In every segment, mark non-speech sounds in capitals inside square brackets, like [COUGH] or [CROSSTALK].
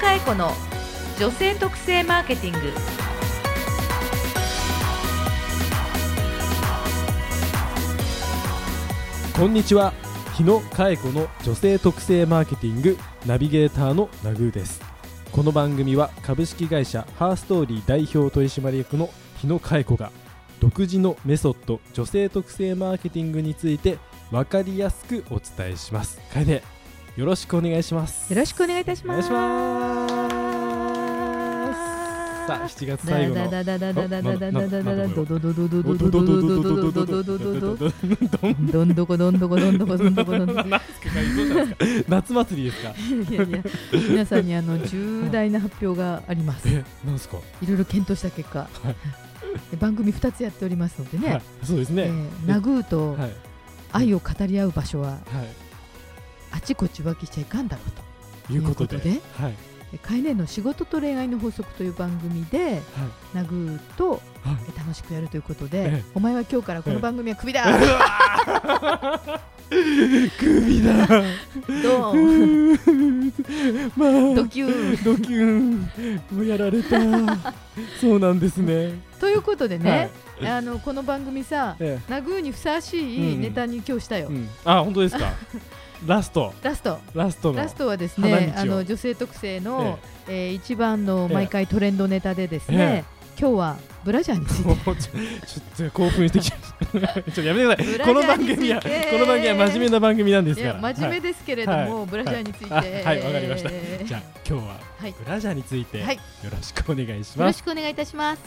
佳恵子の女性特性マーケティング。こんにちは。日野佳恵子の女性特性マーケティングナビゲーターのナグーです。この番組は株式会社ハーストーリー代表取締役の日野佳恵子が独自のメソッド女性特性マーケティングについて分かりやすくお伝えします。楓よろしくお願いします。よろしくお願いいたします。お願いしますさあ7月最後の。ダダダダダダダダダダダドドドドドドドドドドドドドドドドどんどこどんどこどんどこどんどこどんどこ夏祭りですかいやいや皆さんにあの重大な発表がありますいえなんですかろいろ検討した結果番組2つやっておりますのではいねそうですね、えーナグーとはい愛を語り合う場所ははいあちこち浮気しちゃいかんだろうということでというこはい海年の仕事と恋愛の法則という番組ではい。ナグーとはい。え楽しくやるということで、ええ。お前は今日からこの番組はクビだ、[LAUGHS] 首だ。ドーンまあドキュー。ンドキュンもうやられた。[LAUGHS] そうなんですね。ということでね、あのこの番組さえナグーにふさわしいネタに今日したよ、えうん、あ本当ですか？[LAUGHS] ラスト。ラスト。ラストの。ラストはです花ねあの女性特性の、えー一番の毎回トレンドネタでですえね、今日はブラジャーについて。[LAUGHS] ちょっと興奮してきちゃった。[LAUGHS] ちょっとやめてください。この番組はこの番組は真面目な番組なんですいから。や真面目ですけれども、はい。ブラジャーについて、はい。はい。わかりました。えーじゃあ今日ははい。ブラジャーについてよはい。ろしくお願いしよろますしくお願いいたします。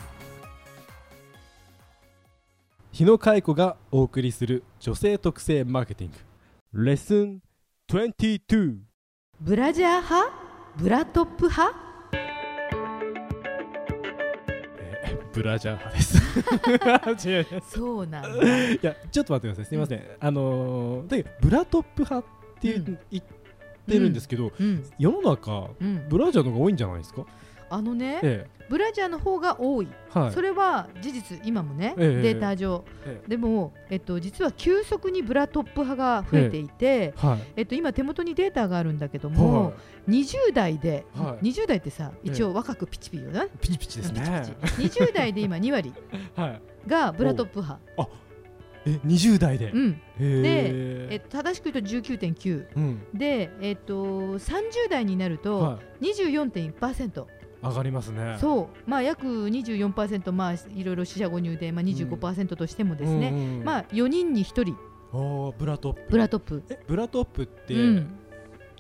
日野佳恵子がお送りする女性特性マーケティング。レッスン22ブラジャー派？ブラトップ派？ブラジャー派です。違 [LAUGHS] う [LAUGHS] そうなんだ。いやちょっと待ってください。すみません、あのーブラトップ派って言ってるんですけど、うん。世の中うん。ブラジャーの方が多いんじゃないですか？あのね、えブラジャーの方が多い、えはい。それは事実今もね、ええデータ上、ええ。でも、えっと、実は急速にブラトップ派が増えていて、はい。えっと、今手元にデータがあるんだけども、は20代で、はい。20代ってさええ。一応若くピチピチよな、い、ピチピチですね。ピチピチ。20代で今2割 [LAUGHS] はい。がブラトップ派、え20代で、うん。へえ。っと、正しく言うと19.9うん。で、えっと、30代になるとはい、24.1%、上がりますね。そう、まあ、約24%、まあ、いろいろ四捨五入で、まあ、25%としてもですね、うん。うんまあ、4人に1人。おーブラトップ。ブラトップ、えブラトップって、うん、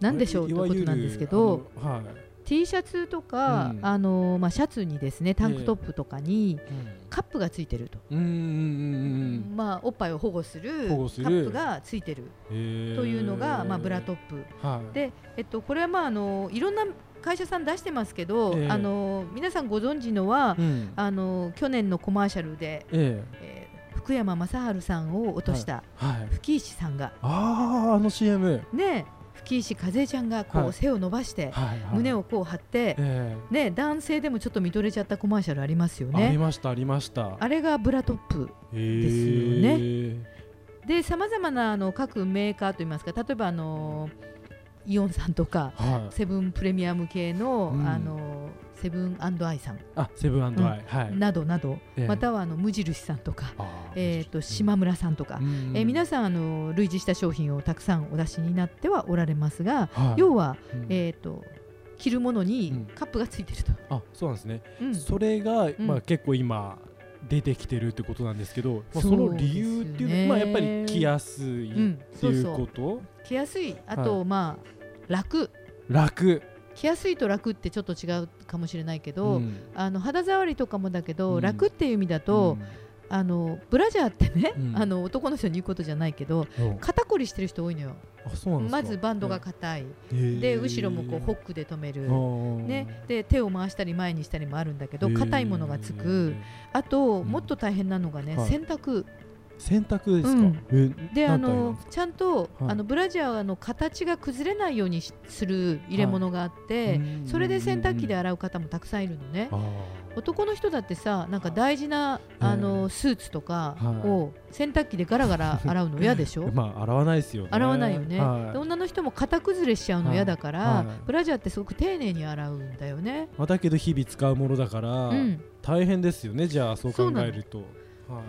なんでしょうということなんですけど、はい。T シャツとか、うん。あのまあ、シャツにですねタンクトップとかにうん。カップがついてると、うんうんうんまあ、おっぱいを保護する保護する。カップがついてるというのが、まあ、ブラトップ。はい。で、えっと、これは、まあ、あのいろんな会社さん出してますけど、ええ。あの皆さんご存知のは、うん。あの去年のコマーシャルで、ええ。ー福山雅治さんを落としたえはい。吹石さんが、あああの CM ね吹石和恵ちゃんがこう、はい。背を伸ばして、はいはい。胸をこう張って、えね、男性でもちょっと見とれちゃったコマーシャルありますよえありね。ましたありました。あれがブラトップですよでさまざまなあの各メーカーといいますか例えばあのイオンさんとかはい。セブンプレミアム系の,、うん。あのセブンアイさん。あセブンアイ。はい。などなど、ええ。またはあの無印さんとか、あえー、と島村さんとか、えー皆さんあの類似した商品をたくさんお出しになってはおられますが、はい。要は、うん。えー、と着るものうん。にカップがついてると。あそうなんですね。うん。それがん。まあ結構今出てきてるってことなんですけどまあそそうの理由っていうのですよねはまあやっぱり着やすいうんっていうそうこと着やすい。あと、はまあ楽。楽。着やすいと楽ってちょっと違うかもしれないけど、ん。あの肌触りとかもだけど、うん。楽っていう意味だと、あのブラジャーってね、うん。あの男の人に言うことじゃないけどう。ん肩こりしてる人多いのよまずバンドが硬い、へーで後ろもこうホックで止める、ねね、で手を回したり前にしたりもあるんだけど硬いものがつく。あと、うん。もっと大変なのがね、はい。洗濯洗濯ですか、うん。えであのちゃんと、はい。あのブラジャーの形が崩れないようにしする入れ物があって、うんそれで洗濯機で洗う方もたくさんいるのね。あ男の人だってさなんか大事なええ。あのスーツとかはい。を洗濯機でガラガラ [LAUGHS] 洗うの嫌でしょ？ー [LAUGHS] まあ洗わないですよね。洗わないよね、はい。で女の人も型崩れしちゃうの嫌だから、はい。ブラジャーってすごく丁寧に洗うんだよね。まあだけど日々使うものだから、うん、大変ですよねじゃあそう考えるとはい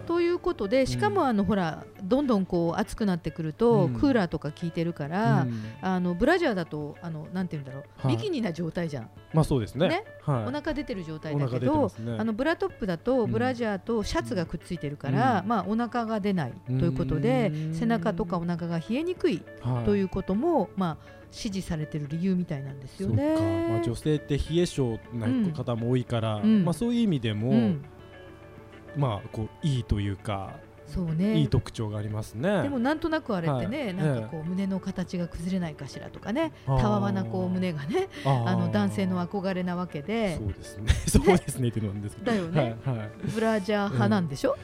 ということでしかもあの、ほらどんどんこう暑くなってくると、うん。クーラーとか効いてるから、うん。あのブラジャーだとあのなんて言うんだろう、はい。ビキニな状態じゃん、まあそうですね。ね？はい。お腹出てる状態だけど、あのブラトップだとうん。ブラジャーとシャツがくっついてるから、うん。まあお腹が出ないということでうん。背中とかお腹が冷えにくいはい。ということも、まあ支持されてる理由みたいなんですよね。まあ、女性って冷え性な方も多いから、うん。まあ、そういう意味でも、うん、まあこういいというか、そうね。いい特徴がありますね。でもなんとなくあれってね、はい。なんかこう胸の形が崩れないかしらとかね。たわわなこう胸がねあの男性の憧れなわけで。そうですね。そうですねってなんですけど。だよね、はいはい、ブラジャー派なんでしょ、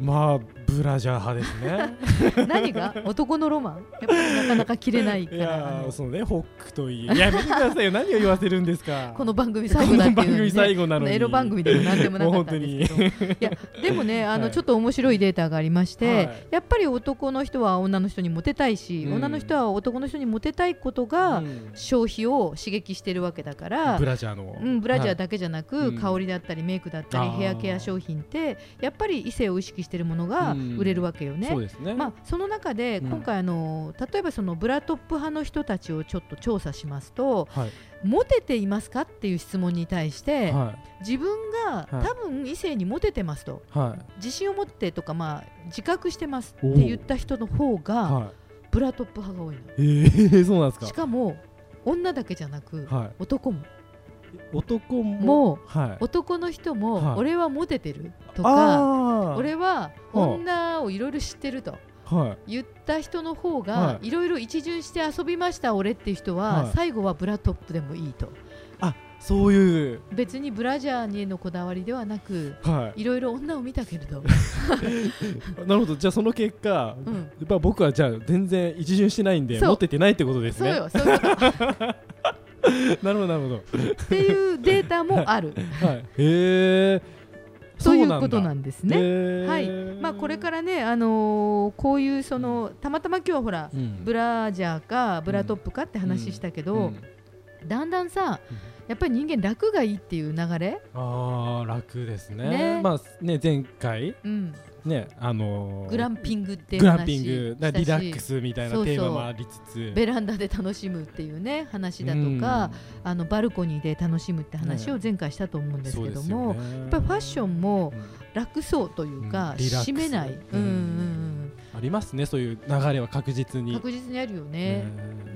まあブラジャー派ですね。[LAUGHS] 何が？男のロマン？やっぱりなかなか切れないいから。あやそうね。ホックといいやめてくださいよ。何を言わせるんですか？この番組最後だっていうのこの番組最後なのに。エロ番組でも何でもなかったんですけど。いやでもねあの、はい。ちょっと面白いデータがありまして、はい。やっぱり男の人は女の人にモテたいし、うん。女の人は男の人にモテたいことがうん。消費を刺激してるわけだからブ、ラジャーの、うん、ブラジャーはい。だけじゃなく、うん。香りだったりメイクだったりヘアケア商品ってやっぱり異性を意識してるものがうん。売れるわけよね。そね、まあ、その中でうん。今回あの、例えばそのブラトップ派の人たちをちょっと調査しますとはい。モテていますかっていう質問に対して、は自分がはい。多分異性にモテてますとい。は自信を持ってとか、まあ、自覚してますって言った人の方いがはブラトップ派が多いの。いえー、[LAUGHS] そうなんですか。しかも女だけじゃなくはい。男も男ももはい。男の人はい。も俺はモテてるとかあー。俺は女をいろいろ知ってるとはい。言った人の方はがい。ろいろ一巡して遊びました俺っていう人ははい。最後はブラトップでもいいと。そういう。別にブラジャーにへのこだわりではなくはい。ろいろ女を見たけれど、い [LAUGHS] なるほど。じゃあその結果、うん、やっぱ僕はじゃあ全然一巡してないんでそう。持っててないってことですそうねよそういうこと [LAUGHS] なるほどなるほど。っていうデータもある。はい。[LAUGHS] へえということなんんですね。ねはい。まあ、これからね、あのーこういうそのたまたま今日はほらブラジャーかブラトップかって話したけど、だんだんさやっぱり人間楽がいいっていう流れ、ああ楽ですね。ね。まあね前回うん、ねあのーグランピングってグラ話ンピングリラックスみたいなテーマもありつつ。ベランダで楽しむっていうね話だとか、あのバルコニーで楽しむって話を前回したと思うんですけども、やっぱりファッションも楽そうというか、うん。締めない、うん。うんうん、ありますねそういう流れは確実に。確実にあるよね。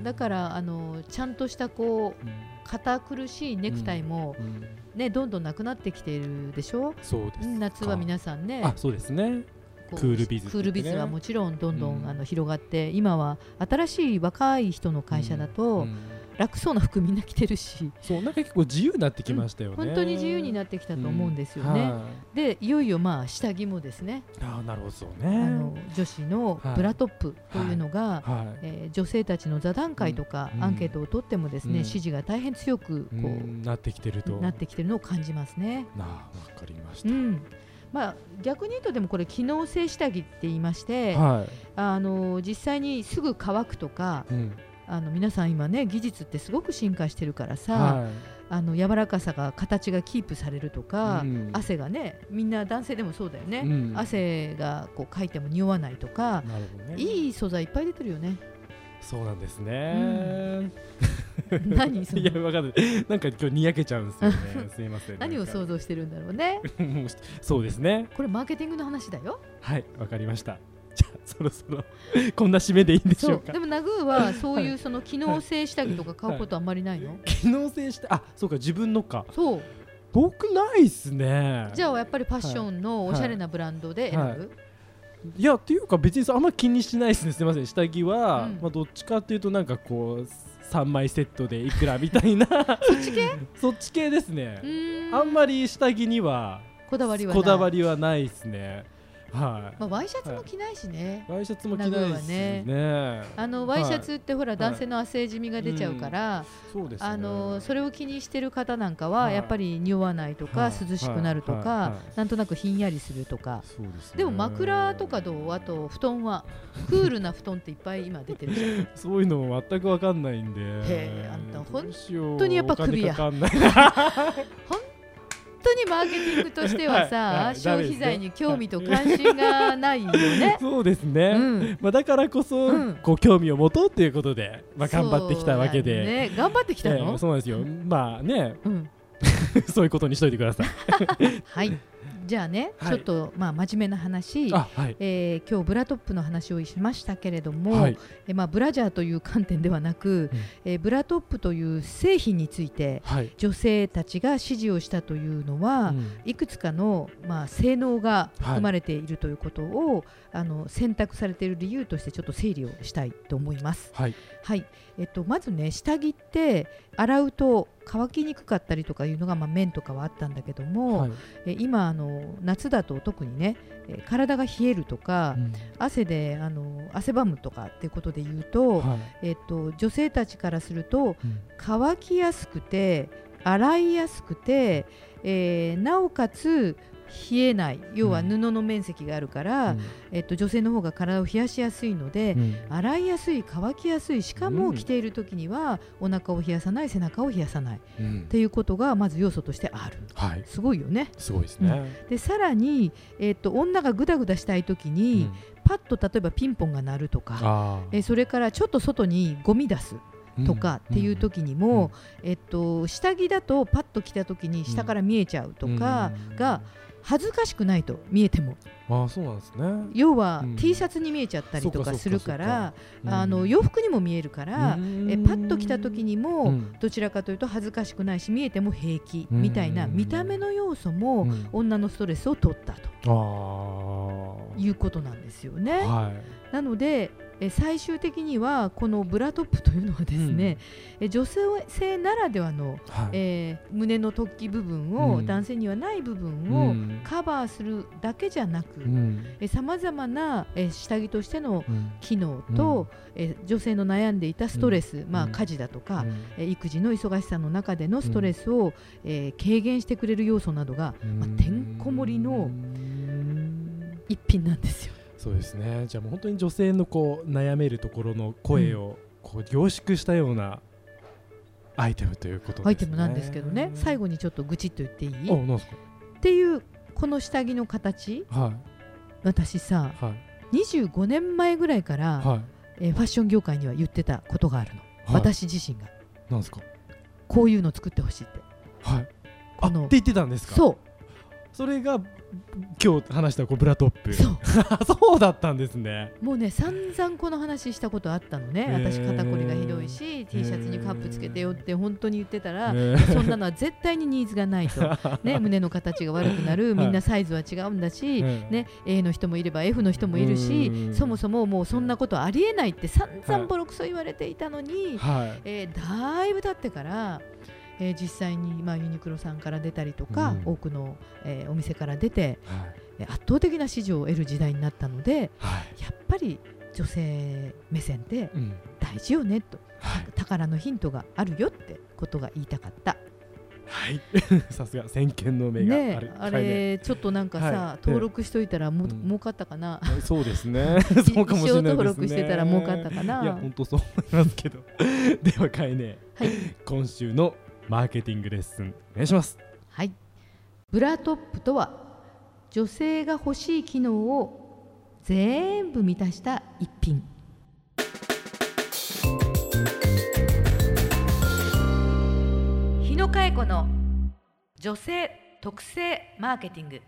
だからあのちゃんとしたこううん堅苦しいネクタイも、うん。ねどんどんなくなってきているでしょ？そうです夏は皆さんねあそうですね。クールビズってクールビズねはもちろんどんどん、うん。あの広がって今は新しい若い人の会社だと、うん楽そうな服みんな着てるし。そうなんか結構自由になってきましたよね、本当に自由になってきたと思うんですよね。はでいよいよまあ下着もですね、いあーなるほどそうあねの女子のはい。ブラトップというのが、はい。えー女性たちの座談会とか、うんアンケートを取ってもですね、うん。支持が大変強くこう、うんなってきてると。なってきてるのを感じますね。なあわかりましうん。まあ、逆に言うとでもこれ機能性下着って言いまして、たはあの実際にすぐ乾くとかい、うんあの皆さん今ね技術ってすごく進化してるからさ、はあの柔らかさが形がキープされるとか、うん。汗がねみんな男性でもそうだよね、うん。汗がこうかいても匂わないとかね。いい素材いっぱい出てるよね。そうなんですね、[LAUGHS] 何その？いやわかんない。なんか今日にやけちゃうんですよね。[LAUGHS] すいません。何を想像してるんだろうね。像 [LAUGHS] そうですね。これマーケティングの話だよ。はいわかりましたじゃあそろそろこんな締めでいいんでしょうか？でもナグーはそういうその機能性下着とか買うことあんまりないの、機能性してあそうか自分のか。そう。僕ないっすね。じゃあやっぱりファッションのおしゃれなブランドで選ぶ、はい。い。やっていうか別にあんま気にしないですね。すみません。下着は、うん。まあどっちかっていうとなんかこう3枚セットでいくらみたいな。[LAUGHS] そっち系？そっち系ですね。あんまり下着にはこだわりはない。こだわりはないですねはい。まあ、ワイシャツも着ないしね、ワイシャツも着ないですねね。あのワイシャツってほら、男性の汗じみが出ちゃうから、そうです、あのそれを気にしてる方なんかは、やっぱり匂わないとか、涼しくなるとか、なんとなくひんやりするとか。そうです、でも枕とかどう？あと布団は。クールな布団っていっぱい今出てるじゃん。[LAUGHS] そういうの全く分かんないんで。へえあんた本当にやっぱ首や本当にマーケティングとしてはさ、はいはい、消費財に興味と関心がないよね。[LAUGHS] そうですね。うん、まあだからこそ、うん、こう興味を持とうということで、まあ頑張ってきたわけで。ね、頑張ってきたの、えー、そうなんですよ。まあね、うん、[LAUGHS] そういうことにしといてください。[LAUGHS] はい。じゃあね、はい、ちょっとまあ真面目な話、はい、えー、今日ブラトップの話をしましたけれども、はい、えまあ、ブラジャーという観点ではなく、うん、えー、ブラトップという製品について、はい、女性たちが支持をしたというのは、うん、いくつかの、まあ、性能が含まれているということを、あの選択されている理由としてちょっと整理をしたいと思います。はい、はい。えっと、まずね下着って洗うと乾きにくかったりとかいうのが、まあ、綿とかはあったんだけども、はい、え今あの夏だと特にねえ体が冷えるとか、うん、汗であの汗ばむとかっていうことで言うとはい、えっと、女性たちからすると、うん、乾きやすくて洗いやすくて、えー、なおかつ冷えない。要は布の面積があるから、うん、えっと、女性の方が体を冷やしやすいので、うん、洗いやすい乾きやすいしかも着ている時にはお腹を冷やさない背中を冷やさない、うん、っていうことがまず要素としてある、はい、すごいよね。すごいですね、でさらに、えっと、女がぐだぐだしたい時に、パッと例えばピンポンが鳴るとかえそれからちょっと外にゴミ出す。とかっていう時にも、えっと、下着だとパッと着た時に下から見えちゃうとかが、恥ずかしくないと見えても。あそうなんですね。要は、うん、T シャツに見えちゃったりとかするからあの洋服にも見えるからえパッと着た時にも、どちらかというと恥ずかしくないし見えても平気みたいな見た目の要素も、女のストレスを取ったということなんですよね。はい、なのでえ最終的にはこのブラトップというのはですね、うん、女性ならではの、はい、えー、胸の突起部分を、うん、男性にはない部分をカバーするだけじゃなくさまざまな、えー、下着としての機能と、うん、えー、女性の悩んでいたストレス、まあ、家事だとか、え育児の忙しさの中でのストレスを、え軽減してくれる要素などが、まあ、てんこ盛りの一品なんですよ。そうですね。じゃあもう本当に女性のこう悩めるところの声をこう凝縮したようなアイテムということですね。アイテムなんですけどね。最後にちょっと愚痴っと言っていい？あなんすか？っていうこの下着の形、はい、私さ、はい、25年前ぐらいから、はい、えー、ファッション業界には言ってたことがあるの、はい、私自身が。なんですか？こういうの作ってほしいって。はい。あのって言ってたんですか？そうそれが今日話したこうブラトップ。そう。[LAUGHS] そうだったんですね。もうね散々この話したことあったのね。私肩こりがひどいし T シャツにカップつけてよって本当に言ってたらそんなのは絶対にニーズがないと、[LAUGHS] ね、胸の形が悪くなる。みんなサイズは違うんだし、ね、A の人もいれば F の人もいるしそもそももうそんなことありえないって散々ボロクソ言われていたのに、はい、えー、だいぶ経ってからえー、実際に、まあ、ユニクロさんから出たりとか、うん、多くの、えー、お店から出て、はい、圧倒的な支持を得る時代になったので、はい、やっぱり女性目線って大事よねと、はい、宝のヒントがあるよってことが言いたかった。はい。[LAUGHS] さすが先見の目がある、ね、あれ、ちょっとなんかさ、はい、登録しといたらも、うん、儲かったかな。[LAUGHS] そうですね。[LAUGHS] そうかもしれないね。登録してたら儲かったかな。いや本当そう思いますけど。ではかいね、はい、今週のマーケティングレッスン。お願いします。はい。ブラトップとは女性が欲しい機能を全部満たした一品。日野佳恵子の女性特性マーケティング。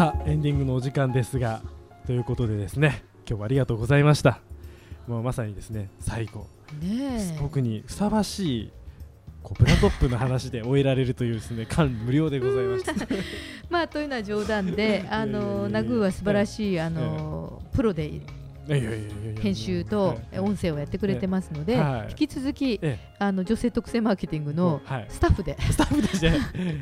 さあエンディングのお時間ですがということでですね今日はありがとうございました。もうまさにですね最後。ね特にふさわしいこうブラトップの話で終えられるというですね [LAUGHS] 感無料でございました。[LAUGHS] まあというのは冗談であのナグーは素晴らしいあの、プロで編集と音声をやってくれてますので、引き続きあの女性特性マーケティングのスタッフで、スタッフとして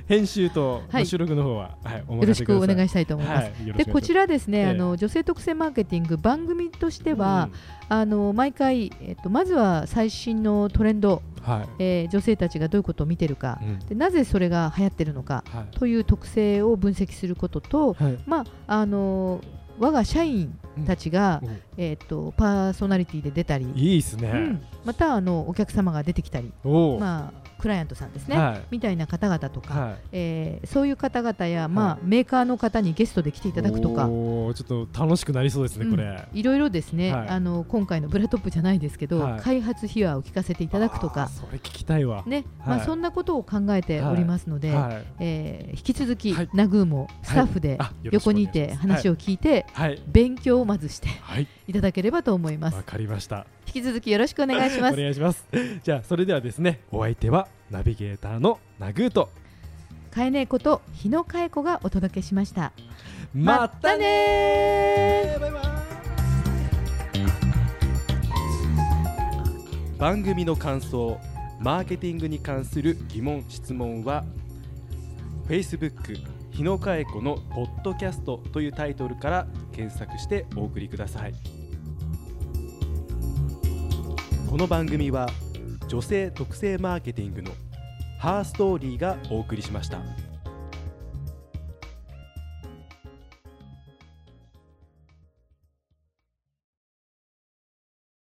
編集と収録の方は、よろしくお願いしたいと思います。でこちらですね、あの女性特性マーケティング番組としては、あの毎回えっとまずは最新のトレンドはい、えー、女性たちがどういうことを見てるか、うん、でなぜそれが流行ってるのか、はい、という特性を分析することと、はい、まああの我が社員たちが、うん、えーと、パーソナリティで出たり。いいですね、うん、またあのお客様が出てきたり、まあ、クライアントさんですね、はい、みたいな方々とか、はい、えー、そういう方々や、まあ、はい、メーカーの方にゲストで来ていただくとか。ちょっと楽しくなりそうですね、これ。いろいろですね、あの今回のブラトップじゃないですけど、開発秘話を聞かせていただくとか。それ聞きたいわ、ね。まあ、そんなことを考えておりますので、はい、えー、引き続き、ナグーもスタッフで横にいて話を聞いて、勉強をまずしていただければと思います。わかりました引き続きよろしくお願いします。お願いします。じゃあそれではですねお相手はナビゲーターのナグーと。かえねえこと日野かえ子がお届けしました。またね番組の感想マーケティングに関する疑問質問は Facebook 日野かえ子のポッドキャストというタイトルから検索してお送りください。この番組は女性特性マーケティングのハーストーリーがお送りしました。